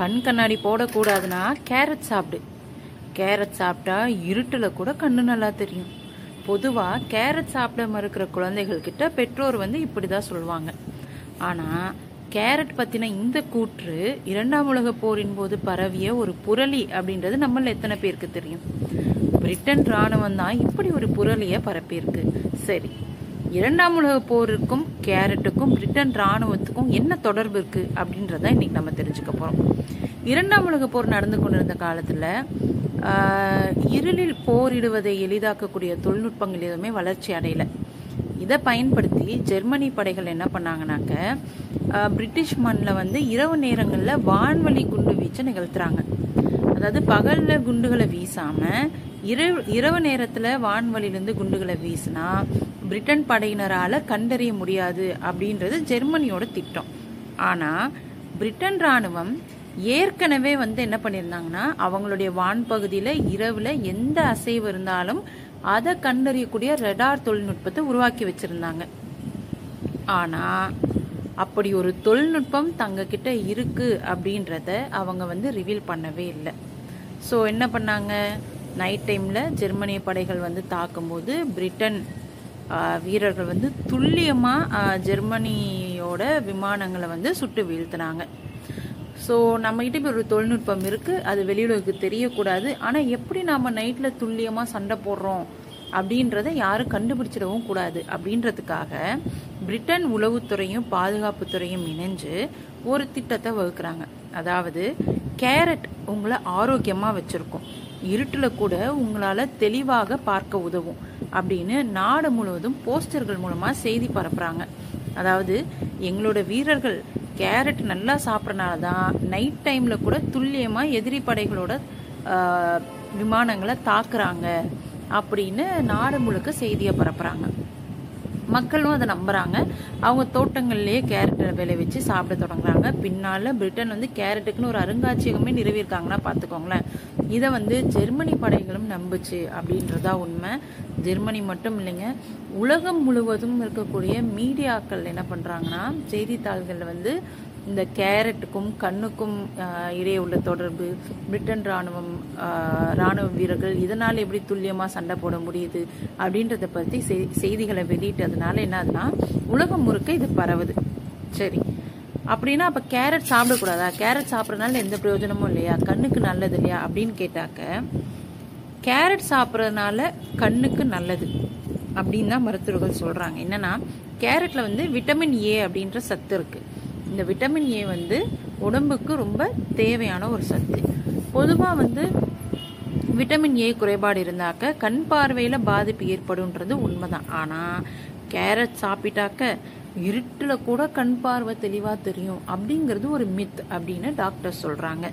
கண் கண்ணாடி போடக்கூடாதுன்னா கேரட் சாப்பிடு. கேரட் சாப்பிட்டா இருட்டில் கூட கண்ணு நல்லா தெரியும். பொதுவாக கேரட் சாப்பிட மறுக்கிற குழந்தைகள் கிட்ட பெற்றோர் வந்து இப்படி தான் சொல்லுவாங்க. ஆனால் கேரட் பற்றின இந்த கூற்று இரண்டாம் உலக போரின் போது பரவிய ஒரு புரளி அப்படின்றது நம்மள எத்தனை பேருக்கு தெரியும்? பிரிட்டன் ராணுவம் தான் இப்படி ஒரு புரளியை பரப்பியிருக்கு. சரி இரண்டாம் உலக போருக்கும் கேரட்டுக்கும் பிரிட்டன் ராணுவத்துக்கும் என்ன தொடர்பு இருக்கு அப்படின்றத இன்னைக்கு நம்ம தெரிஞ்சுக்க போறோம். இரண்டாம் உலக போர் நடந்து கொண்டிருந்த காலத்துல இருளில் போரிடுவதை எளிதாக்கக்கூடிய தொழில்நுட்பங்கள் எதுவுமே வளர்ச்சி அடையல. இதை பயன்படுத்தி ஜெர்மனி படைகள் என்ன பண்ணாங்கனாக்க பிரிட்டிஷ் மண்ணில் வந்து இரவு நேரங்களில் வான்வழி குண்டு வீச்சு நிகழ்த்துறாங்க. அதாவது பகலில் குண்டுகளை வீசாமல் இரவு இரவு நேரத்தில் வான்வழியிலிருந்து குண்டுகளை வீசினா பிரிட்டன் படையினரால் கண்டறிய முடியாது அப்படின்றது ஜெர்மனியோட திட்டம். ஆனால் பிரிட்டன் ராணுவம் ஏற்கனவே வந்து என்ன பண்ணியிருந்தாங்கன்னா அவங்களுடைய வான் பகுதியில் இரவில் எந்த அசைவு இருந்தாலும் அதை கண்டறியக்கூடிய ரெடார் தொழில்நுட்பத்தை உருவாக்கி வச்சுருந்தாங்க. ஆனால் அப்படி ஒரு தொழில்நுட்பம் தங்கக்கிட்ட கிட்ட இருக்கு அப்படின்றத அவங்க வந்து ரிவீல் பண்ணவே இல்லை. ஸோ என்ன பண்ணாங்க? நைட் டைமில் ஜெர்மனிய படைகள் வந்து தாக்கும்போது பிரிட்டன் வீரர்கள் வந்து துல்லியமாக ஜெர்மனியோட விமானங்களை வந்து சுட்டு வீழ்த்தினாங்க. ஸோ நம்மகிட்ட இப்போ ஒரு தொழில்நுட்பம் இருக்குது அது வெளியுலகுக்கு தெரியக்கூடாது. ஆனால் எப்படி நாம் நைட்டில் துல்லியமாக சண்டை போடுறோம்? அப்படின்றத யாரும் கண்டுபிடிச்சிடவும் கூடாது. அப்படின்றதுக்காக பிரிட்டன் உளவுத்துறையும் பாதுகாப்புத்துறையும் இணைஞ்சு ஒரு திட்டத்தை வகுக்கிறாங்க. அதாவது கேரட் உங்களை ஆரோக்கியமாக வச்சுருக்கும். இருட்டில் கூட உங்களால் தெளிவாக பார்க்க உதவும் அப்படின்னு நாடு முழுவதும் போஸ்டர்கள் மூலமாக செய்தி பரப்புகிறாங்க அதாவது எங்களோட வீரர்கள் கேரட் நல்லா சாப்பிட்றனால தான் நைட் டைமில் கூட துல்லியமாக எதிரி படைகளோட விமானங்களை தாக்குறாங்க அப்படின்னு நாடு முழுக்க செய்தியை பரப்புகிறாங்க மக்களும் அதை நம்புறாங்க. அவங்க தோட்டங்கள்லயே கேரட் விளைவிச்சு சாப்பிட தொடங்குறாங்க. பின்னால பிரிட்டன் வந்து கேரட்டுக்குன்னு ஒரு அருங்காட்சியகமே நிறுவியிருக்காங்கன்னா பார்த்துக்கோங்களேன். இதை வந்து ஜெர்மனி படைகளும் நம்புச்சு அப்படின்றதா உண்மை. ஜெர்மனி மட்டும் இல்லைங்க. உலகம் முழுவதும் இருக்கக்கூடிய மீடியாக்கள் என்ன பண்றாங்கன்னா செய்தித்தாள்களில் வந்து இந்த கேரட்டுக்கும் கண்ணுக்கும் இடையே உள்ள தொடர்பு பிரிட்டன் ராணுவம் ராணுவ வீரர்கள் இதனால் எப்படி துல்லியமாக சண்டை போட முடியுது அப்படின்றத பற்றி செய்திகளை வெளியிட்டதுனால என்ன ஆகுதுன்னா உலகம் முழுக்க இது பரவுது. சரி. அப்படின்னா அப்போ கேரட் சாப்பிடக்கூடாதா? கேரட் சாப்பிட்றதுனால எந்த பிரயோஜனமும் இல்லையா? கண்ணுக்கு நல்லது இல்லையா? அப்படின்னு கேட்டாக்க கேரட் சாப்பிட்றதுனால கண்ணுக்கு நல்லது அப்படின்னு தான் மருத்துவர்கள் சொல்கிறாங்க என்னன்னா கேரட்டில் வந்து விட்டமின் ஏ அப்படின்ற சத்து இருக்குது இந்த விட்டமின் ஏ வந்து உடம்புக்கு ரொம்ப தேவையான ஒரு சத்து. பொதுவாக வந்து விட்டமின் ஏ குறைபாடு இருந்தாக்க கண் பார்வையில் பாதிப்பு ஏற்படும்ன்றது உண்மைதான். ஆனால் கேரட் சாப்பிட்டாக்க இருட்டில் கூட கண் பார்வை தெளிவாக தெரியும் அப்படிங்கிறது ஒரு மித் அப்படின்னு டாக்டர் சொல்கிறாங்க